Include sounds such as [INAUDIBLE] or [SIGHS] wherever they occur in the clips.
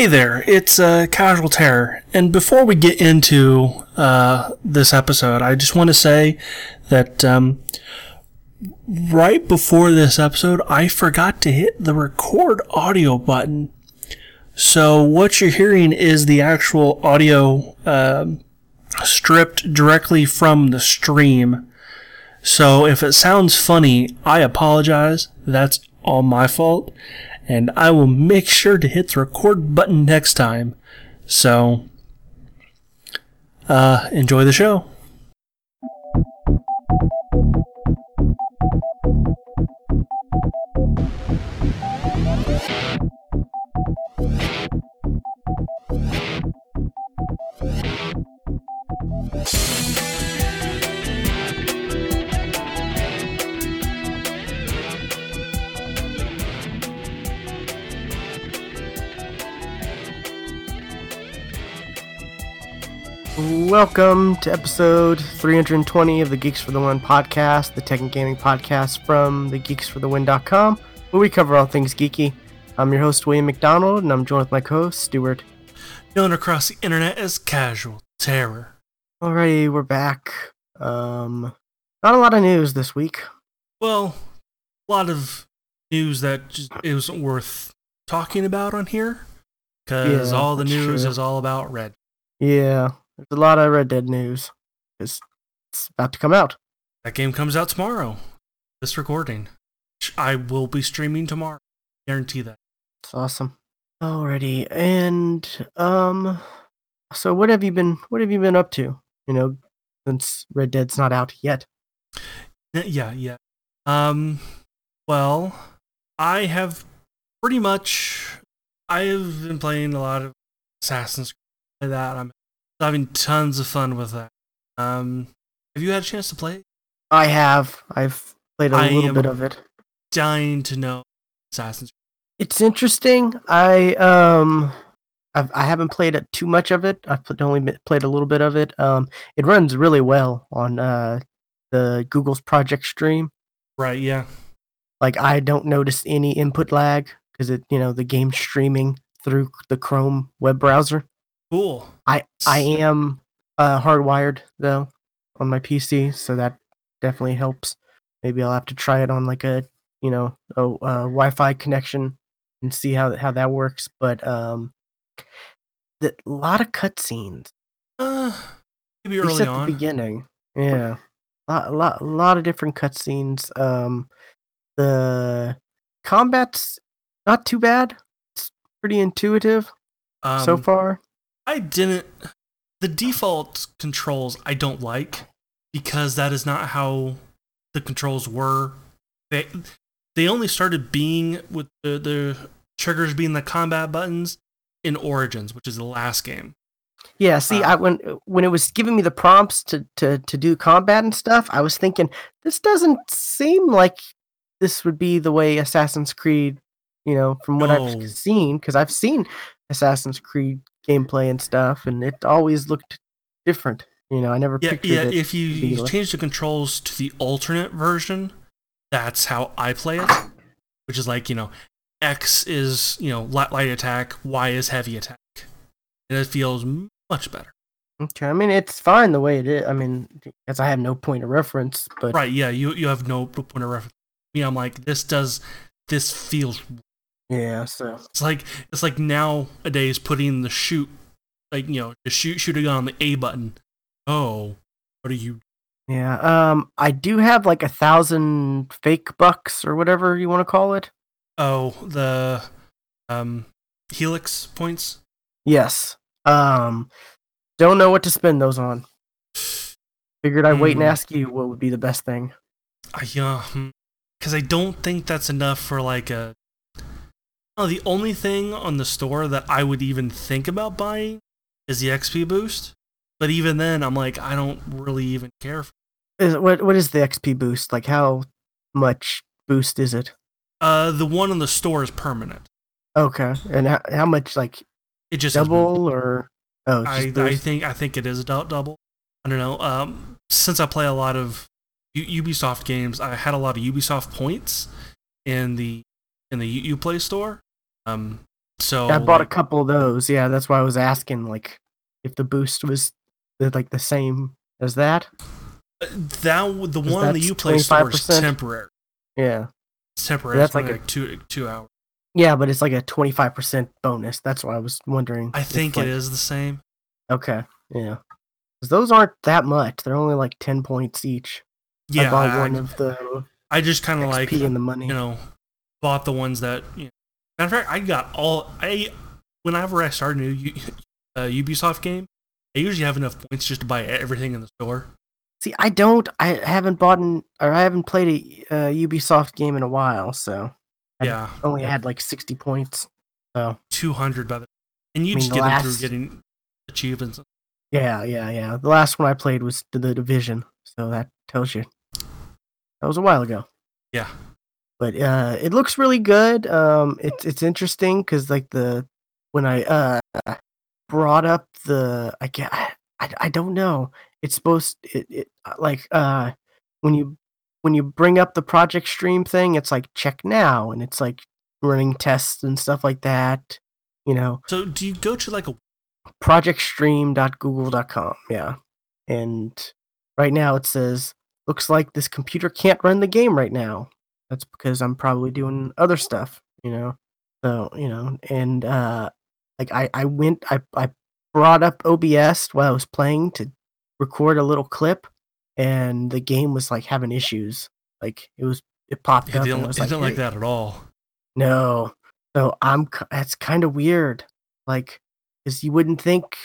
Hey there, it's uh, Casual Terror. And before we get into uh, this episode, I just want to say that um, right before this episode, I forgot to hit the record audio button. So what you're hearing is the actual audio um stripped directly from the stream. So if it sounds funny, I apologize. That's all my fault. And I will make sure to hit the record button next time. So, uh, enjoy the show. Welcome to episode 320 of the Geeks for the Win podcast, the tech and gaming podcast from the geeksforthewin.com, where we cover all things geeky. I'm your host, William McDonald, and I'm joined with my co host, Stuart. Known across the internet as Casual Terror. Alrighty, we're back. Um, not a lot of news this week. Well, a lot of news that just isn't worth talking about on here. Because Yeah, all the news true. is all about Red. Yeah, there's a lot of Red Dead news. It's, it's about to come out. That game comes out tomorrow. This recording. I will be streaming tomorrow. Guarantee that. It's awesome. Alrighty, and um, so what have you been? What have you been up to? You know, since Red Dead's not out yet. Yeah, yeah. Um, well, I have pretty much. I have been playing a lot of Assassin's Creed. That I'm having tons of fun with that. Um, have you had a chance to play? I have. I've played a I little bit of it. Dying to know Assassin's. It's interesting. I um, I've, I haven't played it too much of it. I've only played a little bit of it. Um, it runs really well on uh the Google's Project Stream. Right? Yeah. Like I don't notice any input lag because it, you know, the game's streaming through the Chrome web browser. Cool. I I am uh, hardwired though on my PC, so that definitely helps. Maybe I'll have to try it on like a you know a, uh Wi-Fi connection and see how how that works. But um, the a lot of cutscenes. Uh, maybe early at on. the beginning. Yeah, a lot, a lot, a lot of different cutscenes. Um, the combat's not too bad. It's pretty intuitive Um, so far. I didn't. The default controls I don't like because that is not how the controls were. They they only started being with the, the triggers being the combat buttons in Origins, which is the last game. Yeah, see, Uh, I when when it was giving me the prompts to to to do combat and stuff, I was thinking this doesn't seem like this would be the way Assassin's Creed, you know, from what No. I've seen because I've seen Assassin's Creed gameplay and stuff, and it always looked different. You know, I never Yeah, pictured yeah. it. If be you change the controls to the alternate version, that's how I play it. Which is like you know, X is you know light, light attack, Y is heavy attack, and it feels much better. Okay, I mean it's fine the way it is. I mean, as I have no point of reference, but Right, yeah, you you have no point of reference. Me, I'm like, this does this feels yeah, so it's like it's like nowadays putting the shoot like you know, the shoot shoot a gun on the A button. Oh, what are you yeah. Um, I do have like a thousand fake bucks or whatever you want to call it. oh the um helix points? Yes. Um, don't know what to spend those on. Figured I'd wait and Hmm. ask you what would be the best thing. I uh because I don't think that's enough for like a the only thing on the store that I would even think about buying is the XP boost. But even then, I'm like, I don't really even care. For Is what what is the XP boost? Like how much boost is it? Uh, the one on the store is permanent. Okay, and how, how much like It just double or oh? I, I think I think it is a dou- double. I don't know. Um, since I play a lot of U- Ubisoft games, I had a lot of Ubisoft points in the in the Uplay store. Um, So I bought a couple of those. Yeah, that's why I was asking, like, if the boost was like the same as that. that the one that that's Uplay store is temporary. Yeah, It's temporary. That's It's like like, a- two two hours. yeah, but it's like a twenty five percent bonus. That's why I was wondering. I think like, it is the same. Okay, yeah, those aren't that much. They're only like ten points each. Yeah, I bought I, one of the I just kind of like and the money. you know bought the ones that. You know, matter of fact, I got all I whenever I start a new uh, Ubisoft game. I usually have enough points just to buy everything in the store. See, I don't. I haven't bought an, or I haven't played a uh, Ubisoft game in a while, so I Yeah, only had like sixty points. So two hundred by the and you I mean, just get them through getting achievements. yeah, yeah, yeah. The last one I played was the Division, so that tells you that was a while ago. Yeah, But uh, it looks really good. Um, it's it's interesting because like the when I uh brought up the I get I, I don't know. It's supposed it, it uh, like uh when you when you bring up the project stream thing, it's like check now, and it's like running tests and stuff like that. You know, So do you go to like a projectstream.google.com. Yeah. And right now it says, looks like this computer can't run the game right now. That's because I'm probably doing other stuff, you know? So, you know, and uh like I, I went I, I brought up OBS while I was playing to record a little clip and the game was like having issues. Like it was it popped it up didn't, it like, didn't like that at all. no. So I'm that's kind of weird. Like cuz you wouldn't think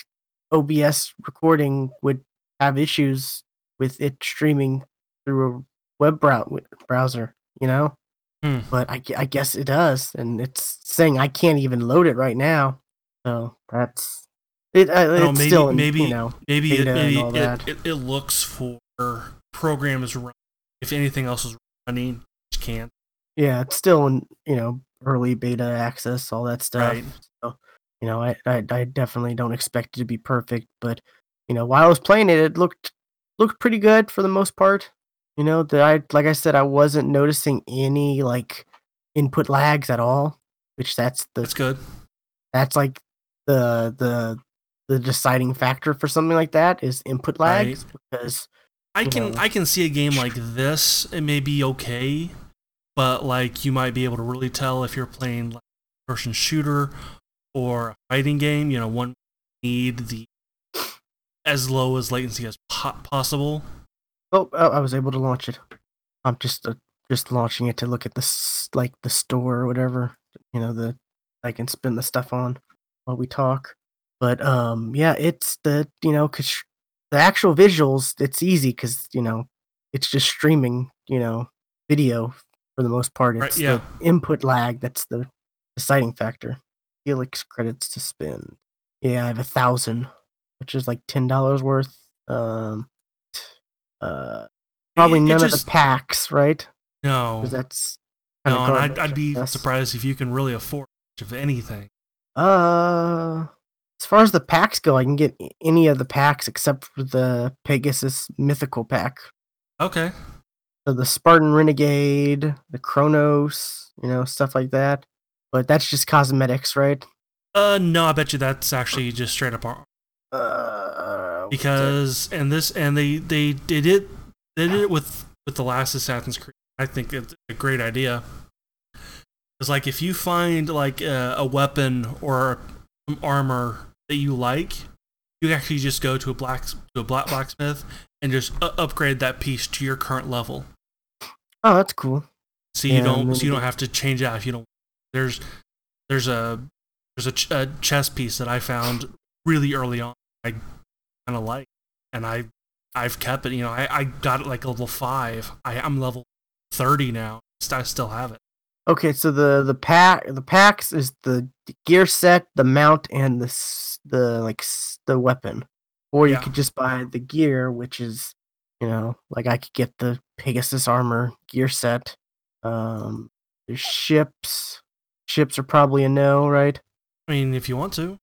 OBS recording would have issues with it streaming through a web brow- browser, you know? Hmm. But I, I guess it does and it's saying I can't even load it right now. So that's it uh, know, it's maybe- still in, maybe- you know. Maybe it, maybe it, it, it looks for programs run. If anything else is running, it can't. Yeah, it's still in, you know, early beta access, all that stuff. Right. So, you know, I, I I definitely don't expect it to be perfect, but you know, while I was playing it, it looked looked pretty good for the most part. You know, that I like I said, I wasn't noticing any like input lags at all, which that's the That's good. that's like the the the deciding factor for something like that is input lags because I can know. I can see a game like [SNIFFS] this. It may be okay, but like you might be able to really tell if you're playing like person shooter or a fighting game. You know, one need the as low as latency as po- possible. Oh, oh, I was able to launch it. I'm just uh, just launching it to look at the like the store or whatever. You know, the I can spin the stuff on while we talk. But um, yeah, it's the you know because the actual visuals it's easy because you know it's just streaming you know video for the most part. Right, It's yeah. the input lag that's the deciding factor. Helix credits to spend. Yeah, I have a thousand, which is like ten dollars worth. Um, uh, probably It- it none of the packs, right? No, that's no, and I'd, I'd be guess. surprised if you can really afford much of anything. Uh, as far as the packs go, I can get any of the packs except for the Pegasus Mythical pack. Okay, So the Spartan Renegade, the Chronos, you know, stuff like that. But that's just cosmetics, right? uh, no, I bet you that's actually just straight up ar- Uh, what's it? because and this and they they did it they did it with with the last Assassin's Creed. I think it's a great idea. It's like if you find like a, a weapon or some armor that you like, you can actually just go to a black to a black blacksmith and just u- upgrade that piece to your current level. oh, that's cool. So you Yeah, don't then so you you don't have to change out if you don't. There's there's a there's a, ch- a chess piece that I found really early on. I kind of like, and I I've kept it. You know, I, I got it like level five. I I'm level thirty now. I still have it. Okay, so the the pack the packs is the gear set, the mount, and the the like the weapon, or you Yeah. could just buy the gear, which is you know like I could get the Pegasus armor gear set. Um, there's ships. Ships are probably a no, right? I mean, if you want to,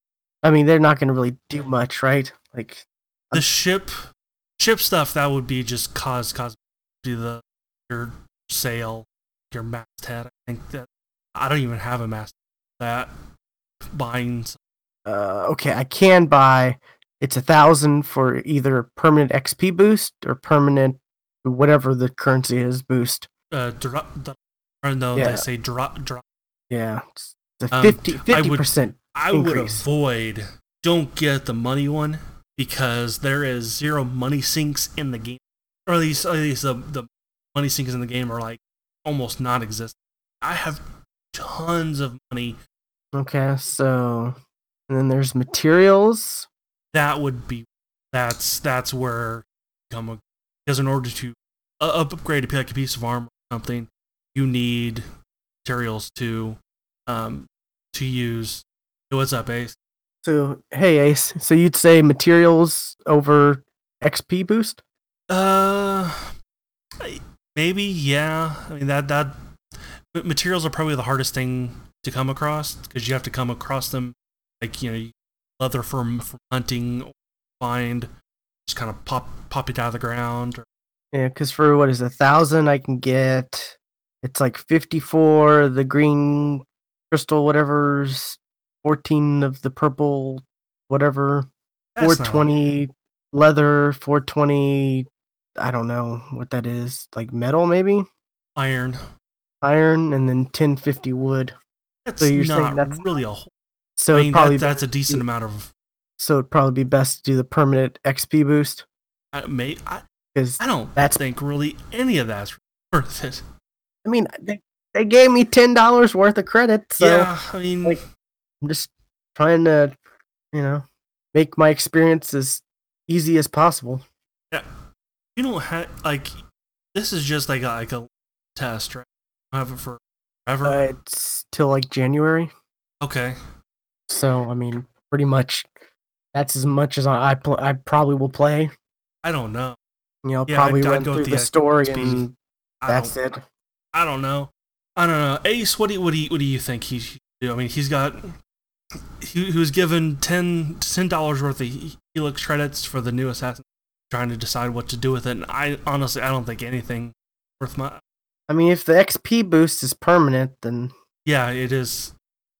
I mean, they're not going to really do much, right? Like, the ship ship stuff that would be just cause cause be the your sail your masthead. I think that I don't even have a mast that buying. Uh, okay, I can buy. It's a thousand for either permanent XP boost or permanent whatever the currency is boost. Uh, dra- or no, Yeah. they say drop drop. Yeah, it's a Um, 50 I would- percent. I would avoid. Don't get the money one because there is zero money sinks in the game, or at least at least the the money sinks in the game are like almost non-existent. I have tons of money. Okay, so and then there's materials. That would be that's that's where come because in order to uh, upgrade a, like a piece of armor or something, you need materials to um to use. Hey, What's up, Ace? So hey Ace, [LAUGHS] so you'd say materials over XP boost? Uh, maybe yeah. I mean that that ma- materials are probably the hardest thing to come across because you have to come across them like you know leather from from hunting, or find just kind of pop pop it out of the ground. Or, Yeah, because for what is a thousand, I can get it's like fifty four the green crystal, whatever's fourteen of the purple, whatever four That's not- leather, four twenty. I don't know what that is, like metal maybe iron. iron, and then ten fifty wood. That's you're saying that's- really a whole. So I mean probably that, that's a decent be- amount of. so it'd probably be best to do the permanent XP boost I, may, I, I don't That's- think really any of that's worth it. I mean they, they gave me ten dollars worth of credit, so yeah, I mean, like, I'm just trying to, you know, make my experience as easy as possible. Yeah, you don't have like this is just like a, like a test, right? You have it for forever. Uh, it's till like January, okay. so I mean, pretty much that's as much as I I, pl- I probably will play. I don't know. You know, Yeah, probably I'd- I'd run through the the story XP. and I that's don't, it. I don't know. I don't know. Ace, what do you, what do you, what do you think he should do? I mean, he's got he, he was given 10 dollars worth of Helix credits for the new assassin. Trying to decide what to do with it, and I honestly I don't think anything worth my. I mean, if the XP boost is permanent, then Yeah, it is.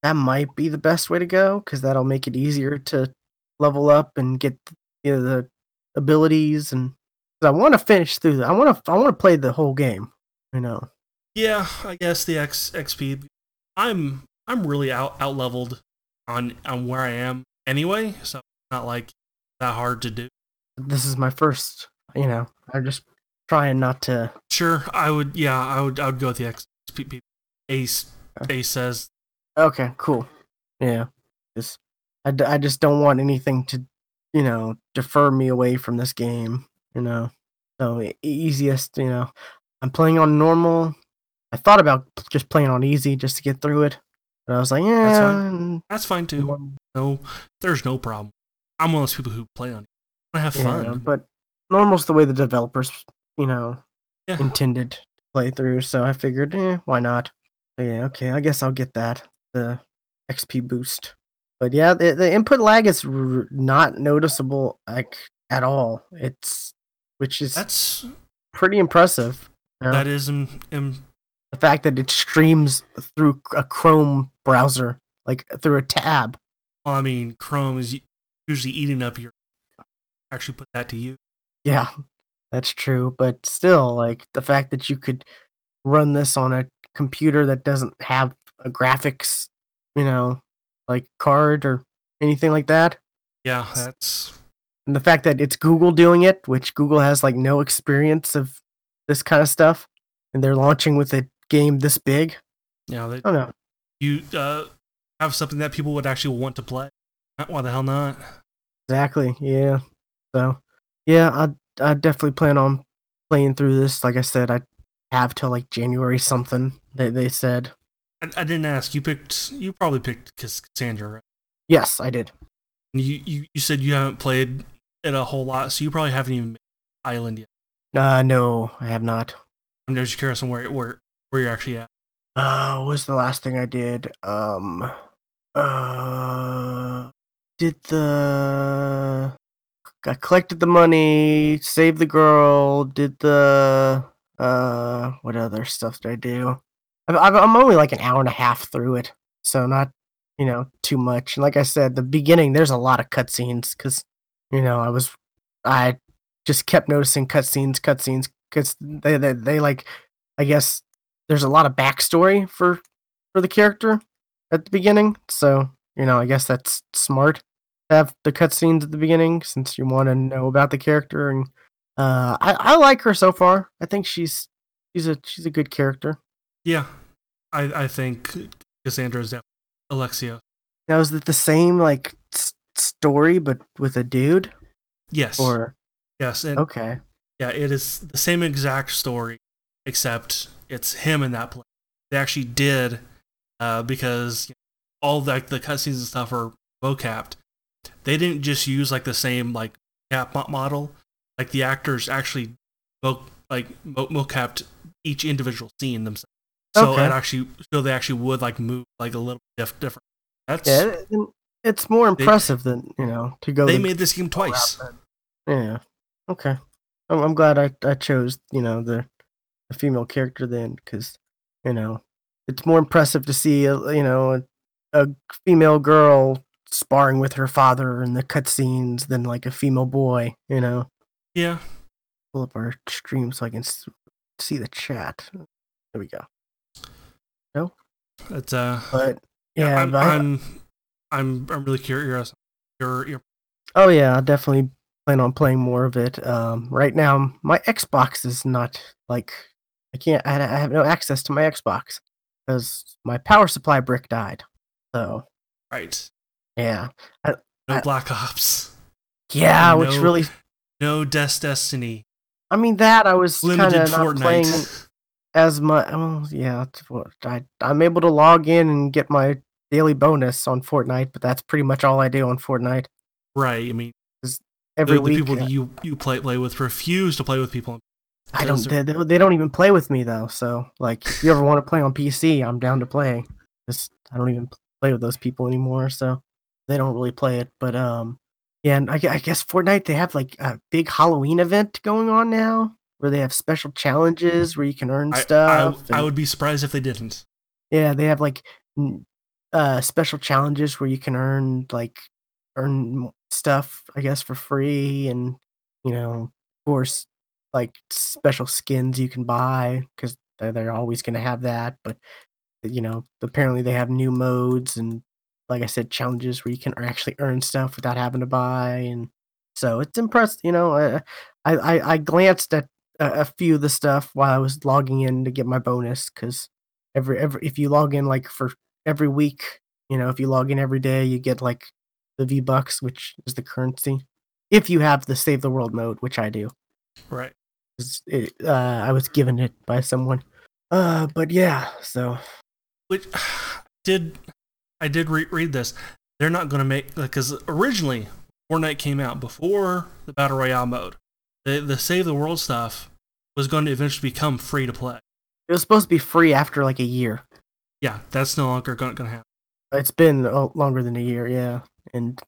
that might be the best way to go because that'll make it easier to level up and get you know, the abilities and 'cause I want to finish through. The, I want to. I want to play the whole game. You know. Yeah, I guess the X XP. I'm I'm really out out leveled on on where I am anyway, so it's not like that hard to do. this is my first you know i'm just trying not to Sure, I would. Yeah, I would. I would go with the XP. Ace Ace says okay cool yeah just I, I just don't want anything to you know defer me away from this game you know so easiest you know i'm playing on normal i thought about just playing on easy just to get through it but i was like yeah fine. that's fine too. No, there's no problem. I'm one of those people who play on. I have yeah, fun. but normal's the way the developers you know Yeah. intended to play through so i figured eh, why not So, yeah okay i guess i'll get that the xp boost but yeah the, the input lag is r- not noticeable like at all it's which is That's pretty impressive you know? that is um, um, the fact that it streams through a chrome browser like through a tab I mean, Chrome is usually eating up your. Actually, put that to you. Yeah, that's true. But still, like the fact that you could run this on a computer that doesn't have a graphics, you know, like card or anything like that. Yeah, that's And the fact that it's Google doing it, which Google has like no experience of this kind of stuff, and they're launching with a game this big. yeah. They, I don't know. you uh, have something that people would actually want to play. Why the hell not? Exactly. Yeah. So, yeah, I I definitely plan on playing through this. Like I said, I have till like January something. They they said. I, I didn't ask. You picked. You probably picked Kassandra. Right? Yes, I did. You, you you said you haven't played it a whole lot, so you probably haven't even made Island yet. Uh, no, I have not. I'm just curious on where where where you're actually at. Uh, what was the last thing I did? Um, uh, did the I collected the money, saved the girl, did the uh, what other stuff did I do? I've, I'm only like an hour and a half through it, so not, you know too much. And like I said, the beginning there's a lot of cutscenes because you know I was I just kept noticing cutscenes, cutscenes because they, they they like I guess there's a lot of backstory for for the character at the beginning. So you know I guess that's smart to have the cutscenes at the beginning since you want to know about the character and uh, I I like her so far. I think she's she's a she's a good character. Yeah, I I think Kassandra's definitely Alexia. Now is it the same like s- story but with a dude Yes. or yes. And okay yeah, it is the same exact story, except it's him in that place. They actually did uh, because you know, all like the cutscenes and stuff are vocapped. They didn't just use like the same like cap model. Like the actors actually vo- like mo- mocapped each individual scene themselves. So Okay. it actually so they actually would like move like a little diff- different. That's yeah it- it- it's more impressive than you know to go they made this game twice. yeah okay I'm, I'm glad I I chose you know the the female character then because you know it's more impressive to see a, you know a, a female girl sparring with her father in the cutscenes than like a female boy you know Yeah. pull up our stream so I can see the chat. There we go. No. It's uh But yeah, I'm, but I'm I'm I'm really curious. Your your oh yeah, I definitely plan on playing more of it. Um, right now my Xbox is not like I can't. I, I have no access to my Xbox because my power supply brick died. So right. yeah, No I- Black Ops. yeah, which really. No Des Destiny. I mean that I was kind of not playing as much. Oh yeah, I I'm able to log in and get my daily bonus on Fortnite, but that's pretty much all I do on Fortnite. Right. I mean, Every the, the week, people uh, that you you play play with refuse to play with people. I don't. They, they don't even play with me though. So like, if you ever want to play on PC, I'm down to play. Just I don't even play with those people anymore, so they don't really play it. But um, yeah, and I, I guess Fortnite they have like a big Halloween event going on now, where they have special challenges where you can earn I, I, stuff. I and- would be surprised if they didn't. yeah, they have like uh special challenges where you can earn like earn stuff, I guess, for free, and you know, of course, like special skins you can buy because they're, they're always going to have that. But uh, you know, apparently they have new modes and, like I said, challenges where you can actually earn stuff without having to buy, and so it's impressed. You know, I I, I, I glanced at a, a few of the stuff while I was logging in to get my bonus because every every if you log in like for every week, you know, if you log in every day, you get like the V Bucks, which is the currency. If you have the Save the World mode, which I do, Right. It, uh, I was given it by someone. Uh, but yeah, so Which [SIGHS] did I did re- read this? They're not going to make because originally Fortnite came out before the battle royale mode. The the save the world stuff was going to eventually become free to play. it was supposed to be free after like a year. Yeah, that's no longer going to happen. It's been longer than a year, yeah, and,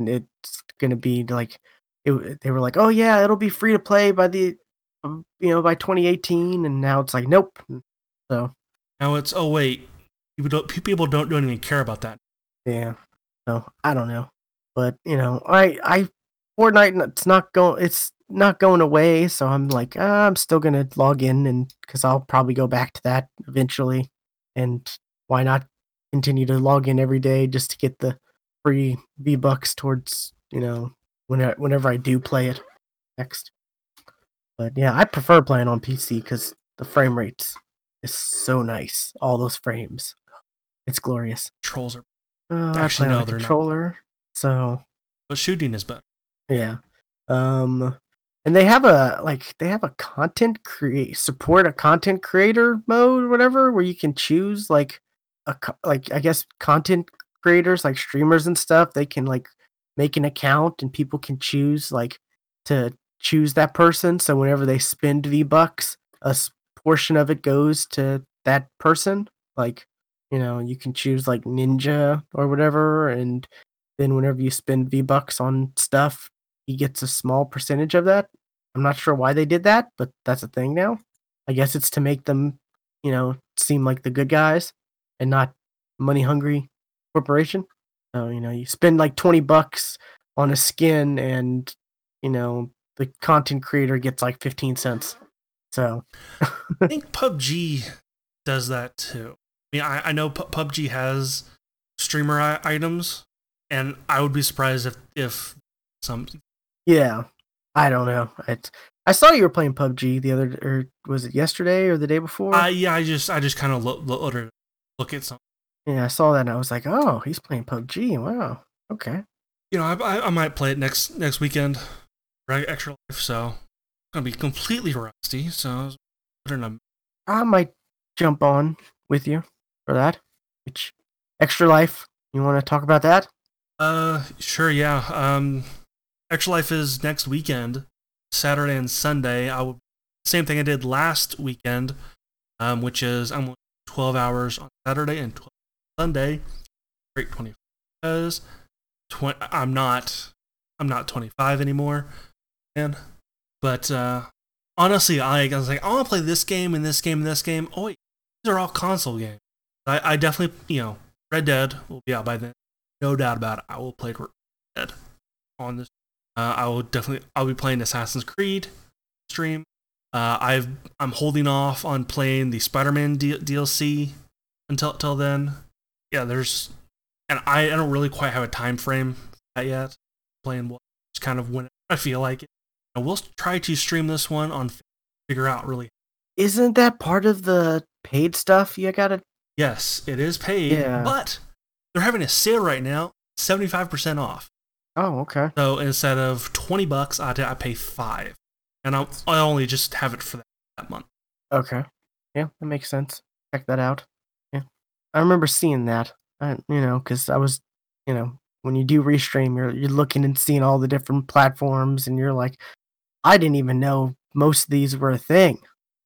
it's gonna be like it, they were like, oh yeah, it'll be free to play by the you know by 2018, and now it's like nope. So Now it's oh wait, people don't people don't don't even care about that. Yeah. So I don't know, but you know, I I Fortnite it's not going it's not going away. So I'm like ah, I'm still gonna log in and because I'll probably go back to that eventually. And why not continue to log in every day just to get the free V bucks towards you know whenever whenever I do play it next. But yeah, I prefer playing on PC because the frame rates is so nice. All those frames, it's glorious. Trolls are, Uh, Actually, no, they're not. controller, so but shooting is better. yeah. Um, and they have a like they have a content create support a content creator mode, or whatever, where you can choose like a like I guess content creators like streamers and stuff. They can like make an account and people can choose like to choose that person. So whenever they spend V bucks, a portion of it goes to that person. Like you know, you can choose like Ninja or whatever, and then whenever you spend V bucks on stuff, he gets a small percentage of that. I'm not sure why they did that, but that's a thing now. I guess it's to make them, you know, seem like the good guys and not money hungry corporation. So you know, you spend like twenty bucks on a skin, and you know the content creator gets like fifteen cents. So I think PUBG does that too. I mean, I, I know P- PUBG has streamer I- items, and I would be surprised if if some yeah, I don't know. It's I saw you were playing PUBG the other, or was it yesterday or the day before? I yeah, I just I just kind of look look, look at some. yeah, I saw that and I was like, oh, he's playing PUBG. Wow. Okay. You know, I, I I might play it next next weekend, right? Extra life, so I'm gonna be completely rusty. So I was wondering, I might jump on with you for that. Which extra life? You want to talk about that? Uh, sure, yeah. Um, Extra Life is next weekend, Saturday and Sunday. I will same thing I did last weekend, um, which is I'm 12 hours on Saturday and 12 Sunday. Great 20 because 20, I'm not I'm not 25 anymore, man. But uh, honestly, I, I was like, I want to play this game and this game and this game. Oh wait, these are all console games. I, I definitely, you know, Red Dead will be out by then. No doubt about it. I will play Red Dead on this. Uh, I will definitely. I'll be playing Assassin's Creed stream. Uh, I've I'm holding off on playing the Spider-Man D- DLC until until then. Yeah, there's, and I, I don't really quite have a time frame for that yet. Playing what it's kind of when I feel like it. I will try to stream this one on figure out really. Isn't that part of the paid stuff you gotta? Yes, it is paid, Yeah. but they're having a sale right now, seventy five percent off. Oh, okay. So instead of twenty bucks, I, I pay five, and I'll, I only just have it for that, that month. Okay. Yeah, that makes sense. Check that out. Yeah, I remember seeing that. I, you know, because I was, you know, when you do restream, you're you're looking and seeing all the different platforms, and you're like, I didn't even know most of these were a thing.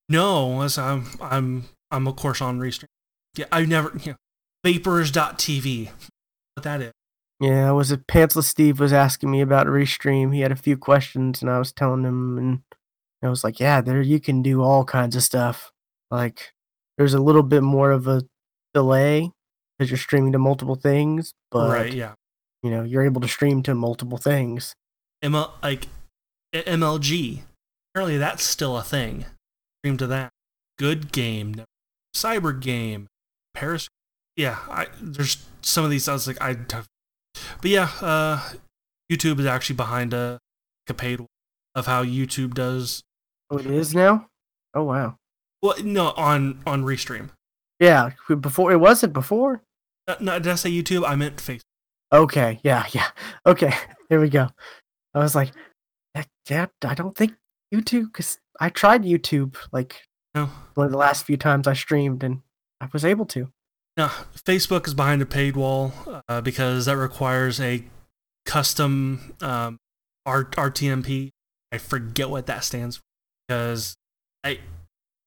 No, as I'm I'm I'm of course on Restream. Yeah, I never you know, vapers.tv. What that is. Yeah, was a Pantsless Steve was asking me about Restream. He had a few questions, and I was telling him, and I was like, "Yeah, there you can do all kinds of stuff. Like, there's a little bit more of a delay because you're streaming to multiple things, but right, yeah. you know, you're able to stream to multiple things. ML like MLG. Apparently that's still a thing. Stream to that. Good game. Cyber game. Paris. Yeah, I there's some of these I was like I But yeah, uh YouTube is actually behind a, a paid of how YouTube does Oh, it is now. Oh wow. well no on on Restream. Yeah, before it wasn't before. Uh, no, did I say YouTube? I meant Facebook. Okay, yeah, yeah. Okay, [LAUGHS] there we go. I was like, "Heck, yeah, I don't think YouTube because I tried YouTube like No. one of the last few times I streamed and I was able to. No, Facebook is behind a paid wall uh, because that requires a custom um, R- RTMP. I forget what that stands for because I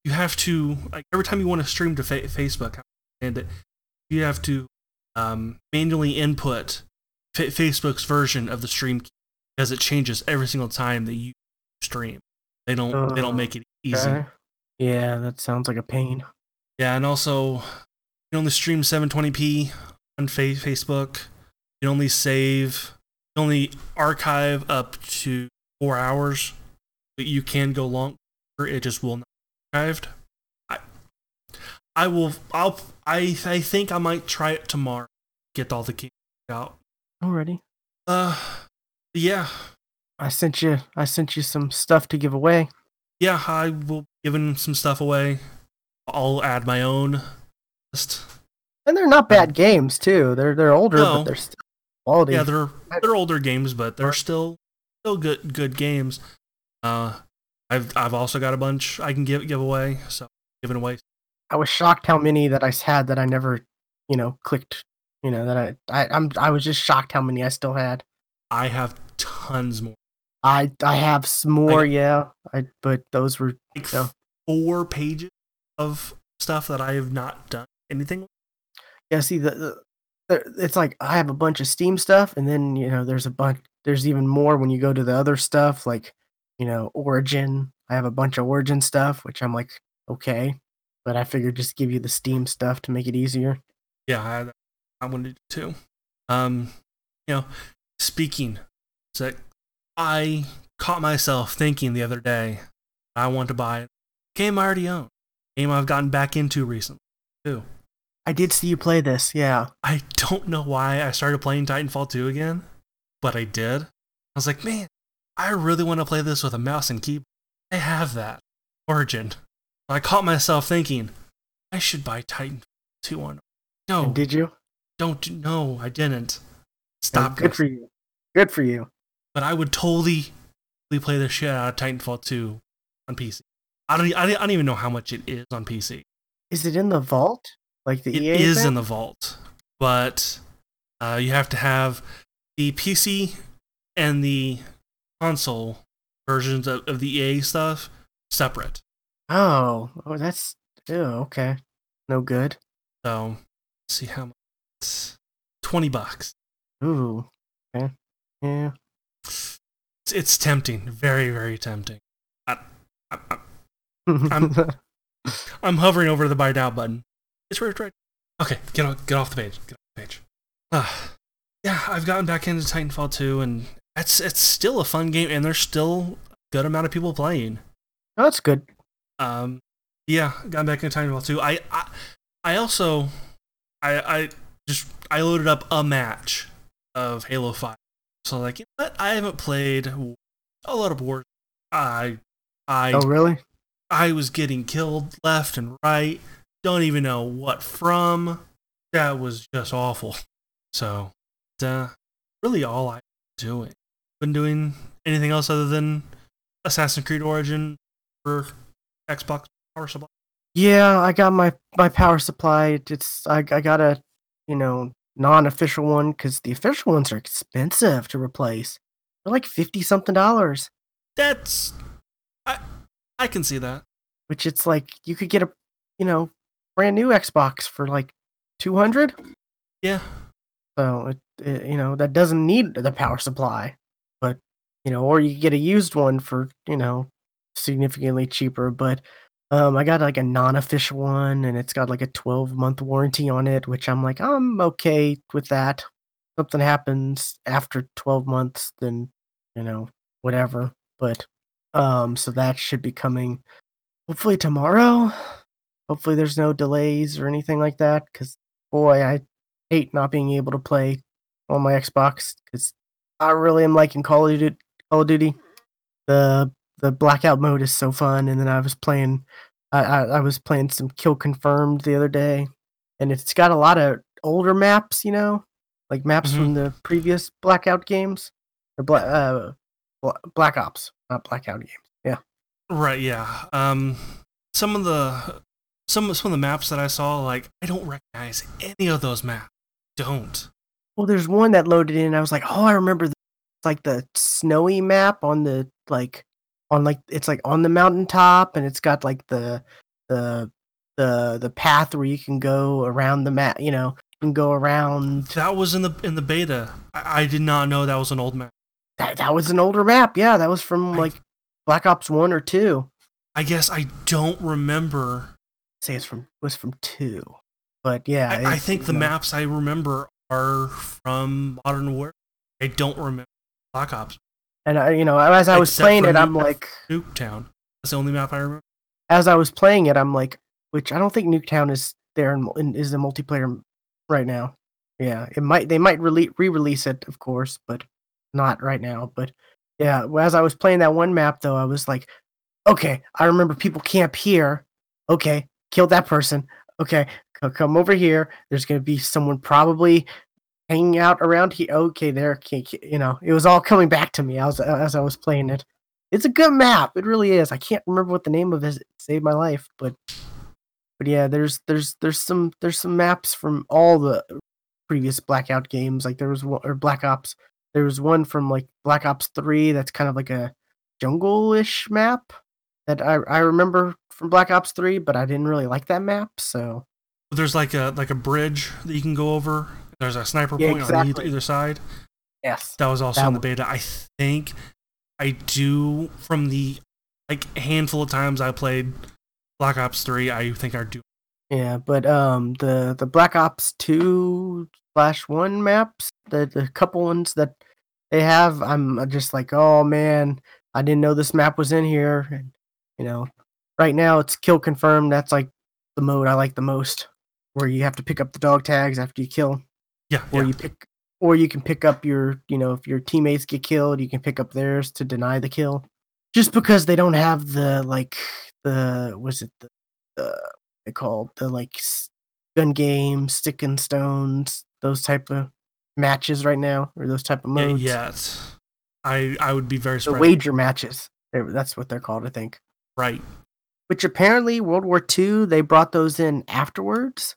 you have to like every time you want to stream to fa- Facebook and it, you have to um, manually input fa- Facebook's version of the stream key because it changes every single time that you stream. They don't they Oh, don't make it easy. Okay. Yeah, that sounds like a pain. Yeah, and also you can only stream 720p on fa- Facebook. You can only save, you can only archive up to four hours, but you can go longer. It just will not be archived. I, I will. I'll. I. I think I might try it tomorrow. Get all the keys out. Already. Uh, yeah, I sent you I sent you some stuff to give away. yeah. I will be giving some stuff away. I'll add my own list. And they're not bad games too. They're they're older, No. but they're still quality. Yeah, they're they're older games, but they're still still good good games. Uh, I've I've also got a bunch I can give give away, so giving away. I was shocked how many that I had that I never, you know, clicked. You know that I, I I'm I was just shocked how many I still had. I have tons more, I I have some more, yeah. I but those were like four pages of stuff that I have not done anything. with. yeah. See the, the it's like I have a bunch of Steam stuff, and then you know there's a bunch. There's even more when you go to the other stuff, like you know Origin. I have a bunch of Origin stuff, which I'm like okay, but I figured just give you the Steam stuff to make it easier. Yeah, I, I wanted to too. Um, you know, speaking, so I caught myself thinking the other day I want to buy a game I already own, game I've gotten back into recently too. I did see you play this, yeah. I don't know why I started playing Titanfall 2 again, but I did. I was like, man, I really want to play this with a mouse and keyboard. I have that. Origin. I caught myself thinking, I should buy Titanfall 2 on. No, And did you? don't. No, I didn't. Stop. Good this. for you. Good for you. But I would totally, play the shit out of Titanfall 2 on PC. I don't, I don't even know how much it is on PC. Is it in the vault? Like the It EA is thing? in the vault, but uh, you have to have the PC and the console versions of, of the EA stuff separate. Oh, oh, that's oh, okay. No good. So, let's see how much. Twenty bucks. Ooh. Okay. Yeah. It's, it's tempting, very, very tempting. I, I, I, I'm- [LAUGHS] I'm hovering over the buy now button. It's right, right. Okay, get off, get off the page. Get off the page. Uh, yeah, I've gotten back into Titanfall 2, and it's it's still a fun game, and there's still a good amount of people playing. oh, that's good. Um, yeah, got back into Titanfall 2. I, I, I also, I, I just I loaded up a match of Halo 5. So like, you know what? I haven't played a lot of wars. I, I Oh, really? I was getting killed left and right. Don't even know what from. That was just awful. So, uh, really all I'm doing. Been doing anything else other than Assassin's Creed Origin for Xbox Power Supply? Yeah, I got my my power supply. It's I I got a you know non-official one because the official ones are expensive to replace. They're like fifty something dollars. That's. I, I can see that. Which it's like you could get a you know brand new Xbox for like two hundred. Yeah. So it, it you know that doesn't need the power supply, but you know or you get a used one for you know significantly cheaper. But um, I got like a non-official one, and it's got like a 12-month warranty on it, which I'm like, I'm okay with that. Something happens after 12 months, then you know, whatever. But um, so that should be coming hopefully tomorrow. Hopefully, there's no delays or anything like that. Because boy, I hate not being able to play on my Xbox. Because I really am liking Call of Duty. Call of Duty. The the blackout mode is so fun, and then I was playing. I, I, I was playing some Kill Confirmed the other day, and it's got a lot of older maps. You know, like maps Mhm. from the previous blackout games or Bla- uh, Black Ops, not blackout games. Yeah. Right. Yeah. Um, some of the some some of the maps that I saw, like I don't recognize any of those maps. Don't. Well, there's one that loaded in. And I was like, oh, I remember. th- Like the snowy map on the like on like it's like on the mountaintop, and it's got like the the the the path where you can go around the map. You know, you can go around. That was in the in the beta. I, I did not know that was an old map. That that was an older map. Yeah, that was from I- like Black Ops one or two. I guess I don't remember. say it's from was from two, but yeah, I, I think the know, maps I remember are from Modern Warfare. I don't remember Black Ops And I, you know, as I was Except playing it, I'm like, Nuketown. That's the only map I remember. as I was playing it, I'm like, which I don't think Nuketown is there in, in is the multiplayer right now. Yeah, it might they might rele- re-release it, of course, but not right now. But yeah, as I was playing that one map, though, I was like, okay, I remember people camp here. Okay, kill that person. Okay, come over here. There's gonna be someone probably hanging out around here. Okay, there, you know, it was all coming back to me as as I was playing it. It's a good map. It really is. I can't remember what the name of it. It saved my life, but but yeah, there's there's there's some there's some maps from all the previous Blackout games. Like there was one or Black Ops. There was one from like Black Ops Three that's kind of like a jungle-ish map that I I remember from Black Ops Three, but I didn't really like that map. So There's like a like a bridge that you can go over. There's a sniper Yeah, point on either, side. yes, That was also That in the beta. I think I do from the like handful of times I played Black Ops 3, I think I do. yeah, but um the the Black Ops Two slash one maps, the the couple ones that they have, I'm just like, oh man, I didn't know this map was in here. And you know, right now it's kill confirmed. That's like the mode I like the most, where you have to pick up the dog tags after you kill, Yeah, or yeah. you pick, or you can pick up your, you know, if your teammates get killed, you can pick up theirs to deny the kill. Just because they don't have the like the was it the, the they called the like gun game, stick and stones, those type of matches right now, or those type of modes. yeah, it's- I I would be very surprised. the wager matches. That's what they're called, I think. right. Which apparently World War II they brought those in afterwards,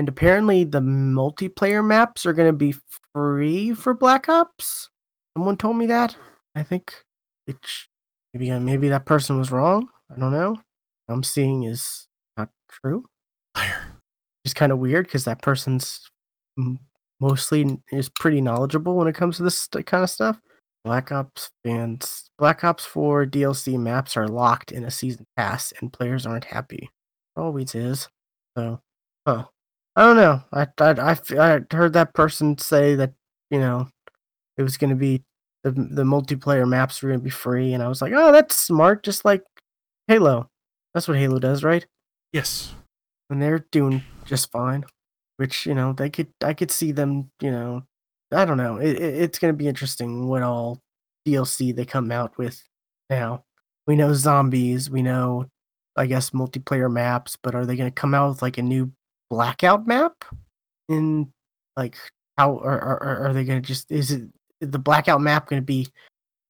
and apparently the multiplayer maps are going to be free for Black Ops. Someone told me that. I think which maybe uh, maybe that person was wrong. I don't know. What I'm seeing is not true. It's kind of weird because that person's mostly is pretty knowledgeable when it comes to this kind of stuff. Black Ops fans, Black Ops 4 DLC maps are locked in a season pass, and players aren't happy. Always is. So, huh? I don't know. I I I heard that person say that you know it was going to be the the multiplayer maps were going to be free, and I was like, oh, that's smart. Just like Halo. That's what Halo does, right? Yes. and they're doing just fine. Which you know they could, I could see them. You know, I don't know. It, it, it's going to be interesting what all DLC they come out with. Now we know zombies. We know, I guess, multiplayer maps. But are they going to come out with like a new blackout map? In like how or, or, or are they going to just? Is it the blackout map going to be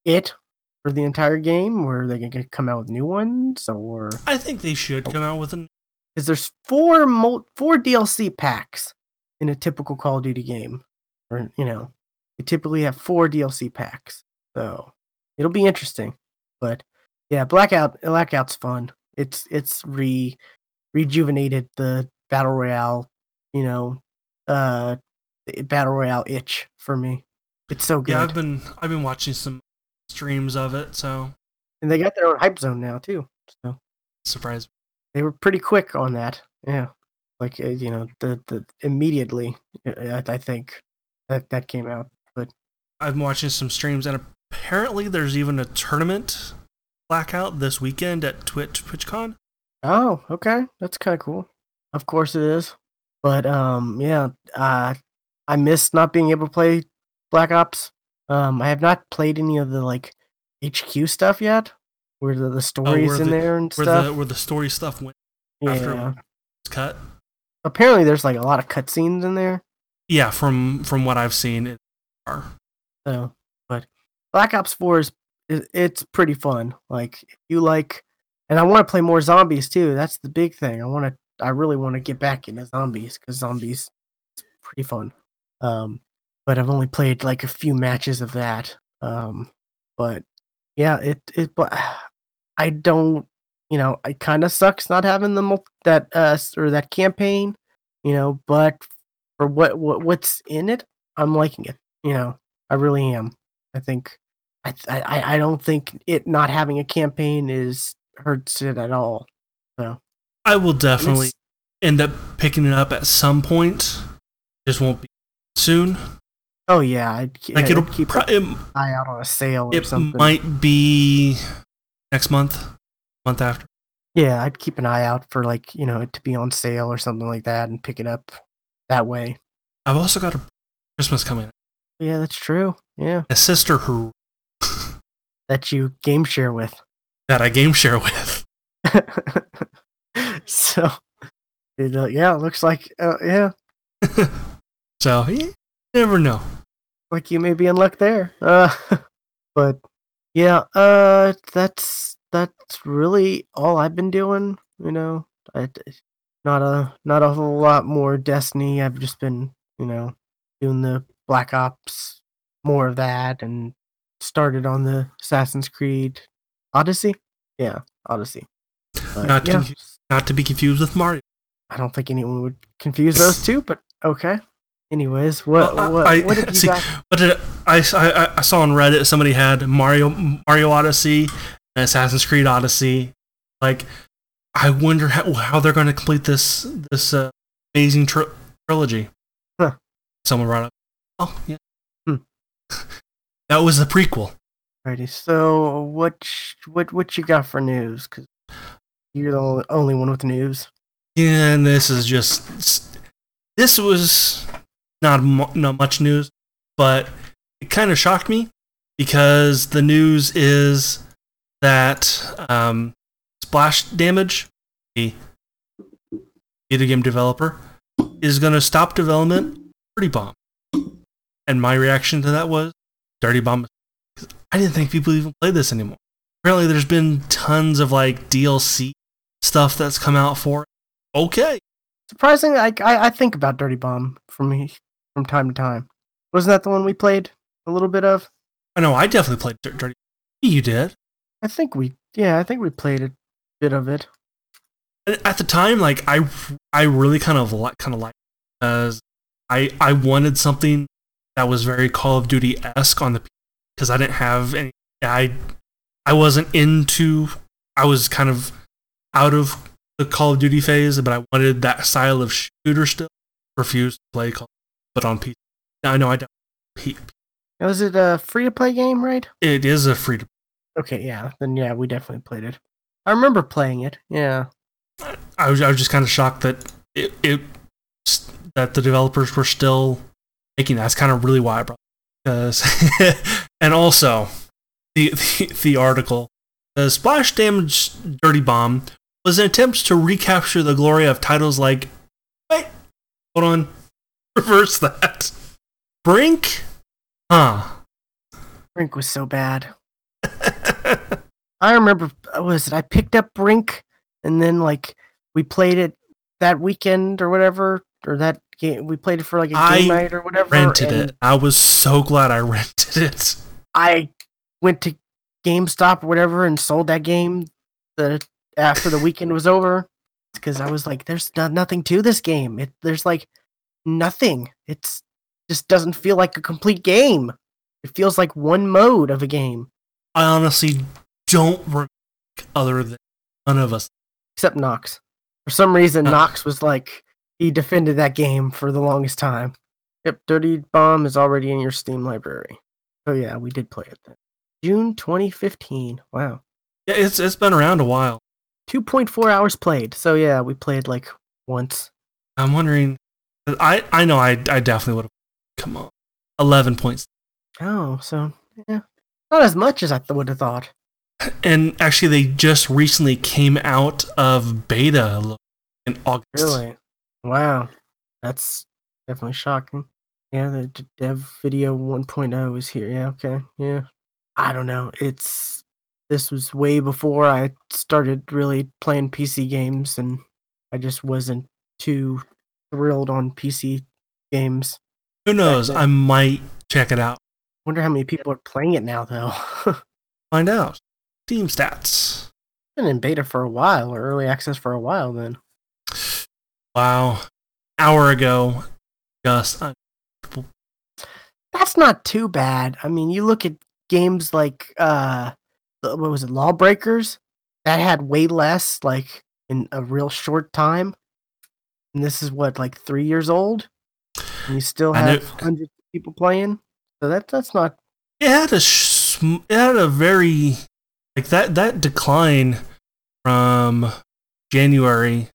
it for the entire game, or are they going to come out with new ones? Or I think they should come out with an. is there's four mul- four DLC packs in a typical Call of Duty game, or you know, you typically have four DLC packs, so it'll be interesting. But yeah, Blackout Blackout's fun. It's it's re rejuvenated the battle royale, you know, uh, battle royale itch for me. It's so good, Yeah, I've been I've been watching some streams of it, so and they got their own hype zone now too. So surprised. they were pretty quick on that. Yeah, like uh, you know, the the immediately uh, I, I think that that came out. But I've been watching some streams, and apparently there's even a tournament blackout this weekend at Twitch TwitchCon. oh, okay, that's kind of cool. Of course it is. But um, yeah, uh, I miss not being able to play Black Ops. Um, I have not played any of the like HQ stuff yet, where the, the stories in the- there and Where stuff. the where the story stuff went yeah. after it's cut. Apparently, there's like a lot of cutscenes in there. Yeah, from from what I've seen, it are. So, but Black Ops 4 is, is it's pretty fun. Like if you like and I want to play more zombies too. That's the big thing. I want to I really want to get back into zombies cuz zombies is pretty fun. Um but I've only played like a few matches of that. Um but yeah, it it but [SIGHS] I don't you know, it kind of sucks not having the mul- that uh or that campaign, you know, but for what what what's in it, I'm liking it. You know, I really am. I think I I I don't think it not having a campaign is hurts it at all. So I will definitely end up picking it up at some point. Just won't be soon. oh yeah, I'd, Like I'd it'll keep pro- an it, eye out on a sale or it might be next month, month after. Yeah, I'd keep an eye out for like you know it to be on sale or something like that and pick it up that way. I've also got a Christmas coming. Yeah, that's true. Yeah, A sister who that you game share with. that I game share with. [LAUGHS] so it, uh, yeah, it looks like uh, yeah, [LAUGHS] so you never know. like you may be in luck there. Uh, [LAUGHS] but yeah, uh, that's that's really all I've been doing. You know, I, not a not a whole lot more Destiny. I've just been you know doing the Black Ops, more of that, and started on the Assassin's Creed Odyssey. Yeah, Odyssey. But, Not yeah, Not to be confused with Mario. I don't think anyone would confuse those [LAUGHS] two, but okay. Anyways, what Well, I- what, I- what have [LAUGHS] you see, got? But did I, I, I saw on Reddit somebody had Mario Mario Odyssey and Assassin's Creed Odyssey. Like, I wonder how, how they're going to complete this this uh, amazing tr- trilogy. someone brought up. Oh yeah, Hmm. [LAUGHS] that was the prequel. Alrighty. So what what what you got for news? Because you're the only- one with news. Yeah, and this is just this was not not much news, but it kind of shocked me because the news is that um, Splash Damage, the video game developer, is going to stop development. Dirty Bomb, and my reaction to that was Dirty Bomb. I didn't think people even play this anymore. Apparently, there's been tons of like DLC stuff that's come out for it. Okay, Surprisingly, I, I I think about Dirty Bomb from me from time to time. Wasn't that the one we played a little bit of? I know I definitely played Dir- Dirty. You did. I think we yeah I think we played a bit of it. At the time, like I, I really kind of like kind of like because I I wanted something that was very Call of Duty esque on the because I didn't have any. I I wasn't into. I was kind of out of the Call of Duty phase, but I wanted that style of shooter still. Refused to play Call, but on PC. I know I don't. P- Was it a free to play game, right? It is a free to Okay, yeah. Then yeah, we definitely played it. I remember playing it. Yeah. I was I was just kind of shocked that it, it that the developers were still making that. That's kind of really why I brought because [LAUGHS] and also the, [LAUGHS] the the article the splash damage dirty bomb was an attempt to recapture the glory of titles like wait hold on [LAUGHS] reverse that. Brink? Huh. Brink was so bad. [LAUGHS] I remember was it? I picked up Brink and then like we played it that weekend or whatever or that game we played it for like a I game night or whatever. rented it. I was so glad i [LAUGHS] rented it. I went to GameStop or whatever and sold that game the after the weekend was over because I was like, "There's no, nothing to this game. It there's like nothing. It's just doesn't feel like a complete game. It feels like one mode of a game, i honestly don't remember other than none of us except Knox. For some reason, Huh. Knox was like he defended that game for the longest time. Yep, Dirty Bomb is already in your Steam library. So yeah, we did play it then. June 2015. Wow. yeah it's it's been around a while 2.4 hours played. So yeah, we played like once. I'm wondering. I I know I I definitely would have. Come on, eleven points. Oh, so yeah, not as much as I th- would have thought. And actually, they just recently came out of beta in August. Really? Wow, that's definitely shocking. Yeah, the dev video 1.0 is here. Yeah, okay, yeah. I don't know. It's this was way before I started really playing PC games, and I just wasn't too thrilled on PC games. Who knows? I might check it out. Wonder how many people are playing it now, though. [LAUGHS] Find out. Steam stats. Been in beta for a while, or early access for a while. Then Wow. Hour ago, Gus. uh, that's not too bad. I mean, you look at games like uh, what was it, Lawbreakers, that had way less, like in a real short time. And this is what, like three years old, and you still have hundreds of people playing. So that that's not it had a sm- it had a very like that that decline from January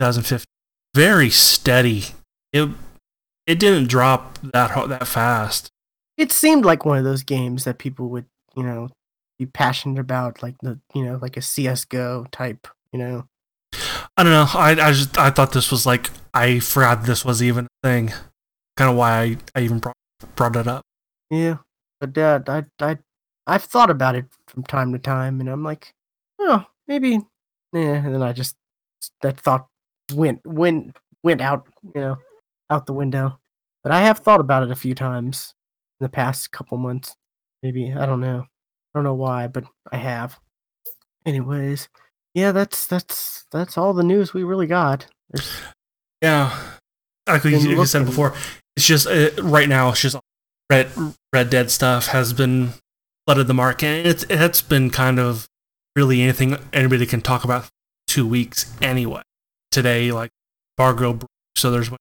2015 very steady. It it didn't drop that ho- that fast. it seemed like one of those games that people would, you know, be passionate about, like the, you know, like a CS:GO type, you know. I don't know. I I just I thought this was like I forgot this was even a thing. Kind of why I, I even brought brought it up. Yeah, but uh, I I I've thought about it from time to time, and I'm like, oh, maybe, yeah. And then I just that thought went went went out, you know, out the window. But I have thought about it a few times in the past couple months. Maybe I don't know. I don't know why, but I have. Anyways, yeah, that's that's that's all the news we really got. There's, Yeah, like we, you said before, it's just uh, right now. It's just Red Red Dead stuff has been flooded the market, and it's it's been kind of really anything anybody can talk about two weeks anyway. Today, like Fargo, so there's a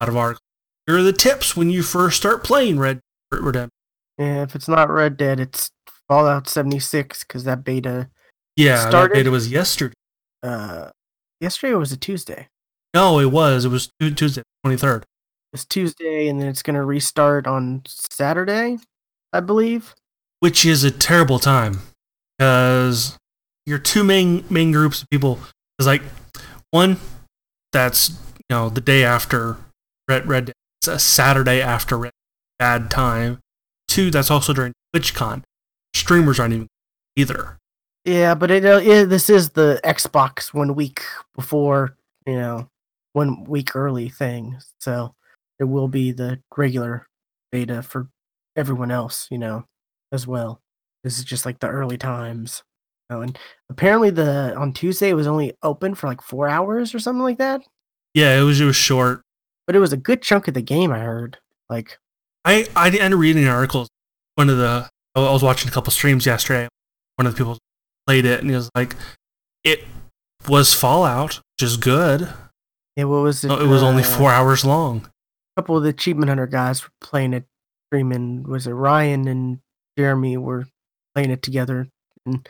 lot of articles here are the tips when you first start playing Red Dead Redemption. Yeah, if it's not Red Dead, it's Fallout 76 because that beta Yeah, Started- that beta was yesterday. uh yesterday or was a Tuesday? No, it was. It was Tu- Tuesday, twenty third. It's Tuesday and then it's gonna restart on Saturday, I believe. which is a terrible time because your two main main groups of people is like one that's you know the day after Red Red Dead. It's a Saturday after Red bad time. Two that's also during TwitchCon. Streamers aren't even either. Yeah, but it, uh, yeah, this is the Xbox one week before, you know, one week early thing. So it will be the regular beta for everyone else, you know, as well. This is just like the early times. Oh, and apparently the on Tuesday it was only open for like four hours or something like that. Yeah, it was it was short. But it was a good chunk of the game. I heard. Like, I I ended up reading articles. One of the I was watching a couple streams yesterday. One of the people played it and he was like, it was Fallout, which is good. yeah, what was it? Oh, It was only uh, four hours long. A couple of the Achievement Hunter guys were playing it, streaming. Was it Ryan and Jeremy were playing it together? And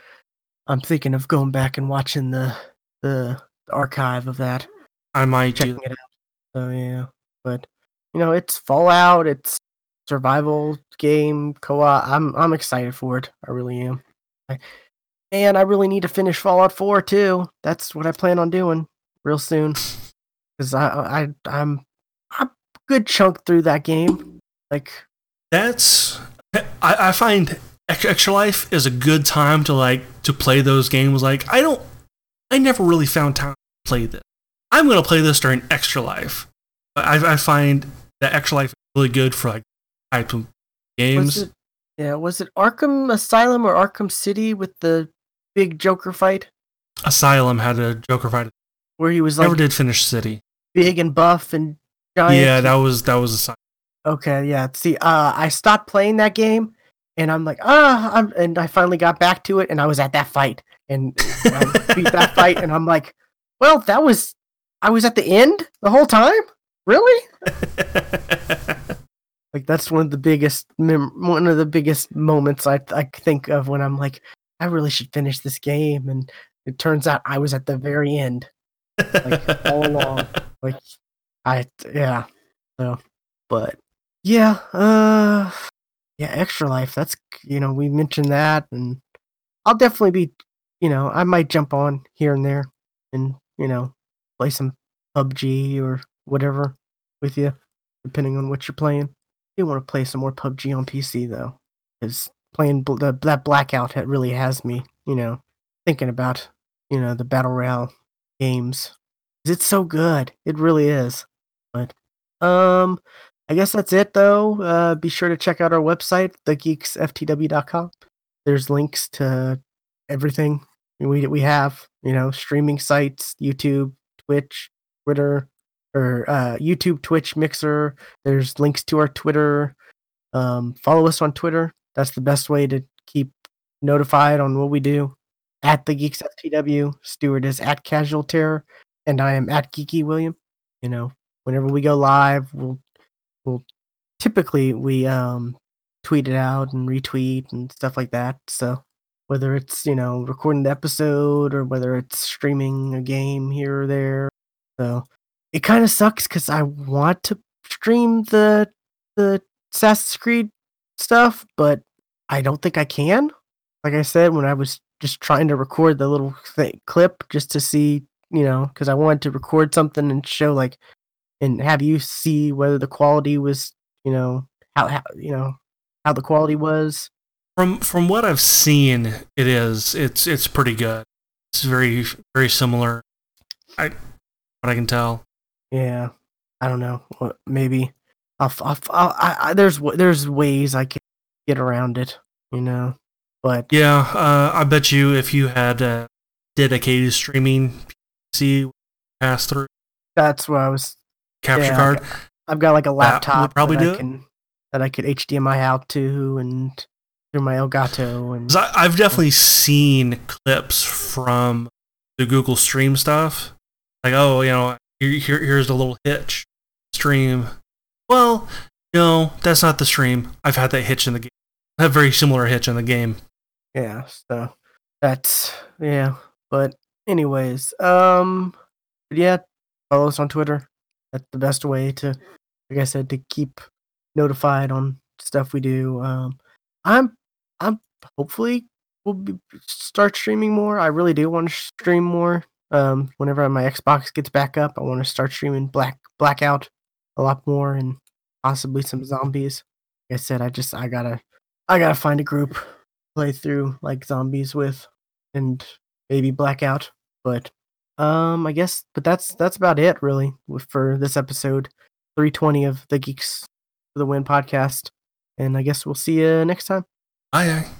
I'm thinking of going back and watching the the, the archive of that, I might do. checking it out. So yeah, but you know, it's Fallout. It's survival game co-op. I'm I'm excited for it. I really am. I, and I really need to finish Fallout 4 too. That's what I plan on doing real soon. Because I I I'm a good chunk through that game. Like That's I, I find Extra Life is a good time to like to play those games. Like I don't, I never really found time to play this. I'm gonna play this during Extra Life. I, I find that Extra Life really good for like type of was games. it yeah, was it Arkham Asylum or Arkham City with the big Joker fight Asylum had a Joker fight. where he was like Never did finish City. big and buff and giant? Yeah, that was that was Asylum. Okay, yeah. See, uh, I stopped playing that game, and I'm like, ah, and I finally got back to it, and I was at that fight, and I [LAUGHS] beat that fight, and I'm like, well, that was, I was at the end the whole time, really? [LAUGHS] Like that's one of the biggest, mem- one of the biggest moments I I think of when I'm like, I really should finish this game, and it turns out I was at the very end, like all along. [LAUGHS] Like, I yeah, so, but yeah, uh, yeah, extra life. That's you know we mentioned that, and I'll definitely be, you know, I might jump on here and there, and you know, play some PUBG or whatever with you, depending on what you're playing. Do want to play some more PUBG on PC though, because playing bl- the, that blackout really has me, you know, thinking about you know the battle royale games. It's so good, it really is. But um, I guess that's it though. Uh, be sure to check out our website, thegeeksftw.com. There's links to everything we we have, you know, streaming sites, YouTube, Twitch, Twitter, or uh, YouTube, Twitch, Mixer. There's links to our Twitter. Um, follow us on Twitter. That's the best way to keep notified on what we do. At the Geeks FTW, Stewart is at Casual Terror, and I am at Geeky William. You know, whenever we go live, we'll we'll typically we um tweet it out and retweet and stuff like that. So whether it's you know recording the episode or whether it's streaming a game here or there, so it kind of sucks because I want to stream the the Assassin's Creed stuff, but I don't think I can. Like I said, when I was just trying to record the little th- clip just to see, you know, because I wanted to record something and show like, and have you see whether the quality was, you know, how, how you know how the quality was. From from what I've seen, it is it's it's pretty good. It's very very similar. I what I can tell. Yeah, I don't know. What- Maybe I'll, I'll, I'll I, I, there's there's ways I can get around it, you know. But Yeah, uh, I bet you if you had a dedicated streaming PC pass through that's what I was. capture Yeah, card, I've got like a laptop probably that do I can that I could HDMI out to and through my Elgato and. I, I've definitely seen clips from the Google Stream stuff. Like, oh, you know, here, here here's the little hitch stream. Well, no, that's not the stream. I've had that hitch in the game. I have very similar hitch in the game. Yeah, so that's yeah. But anyways, um, yeah, follow us on Twitter. That's the best way to, like I said, to keep notified on stuff we do. Um, I'm I'm hopefully we'll be, start streaming more. I really do want to stream more. Um, whenever my Xbox gets back up, I want to start streaming Black Blackout a lot more and possibly some zombies. Like I said, I just I gotta I gotta find a group play through like zombies with and maybe blackout. But um I guess but that's that's about it really for this episode 320 of the Geeks for the Win podcast. And I guess we'll see you next time. Aye aye.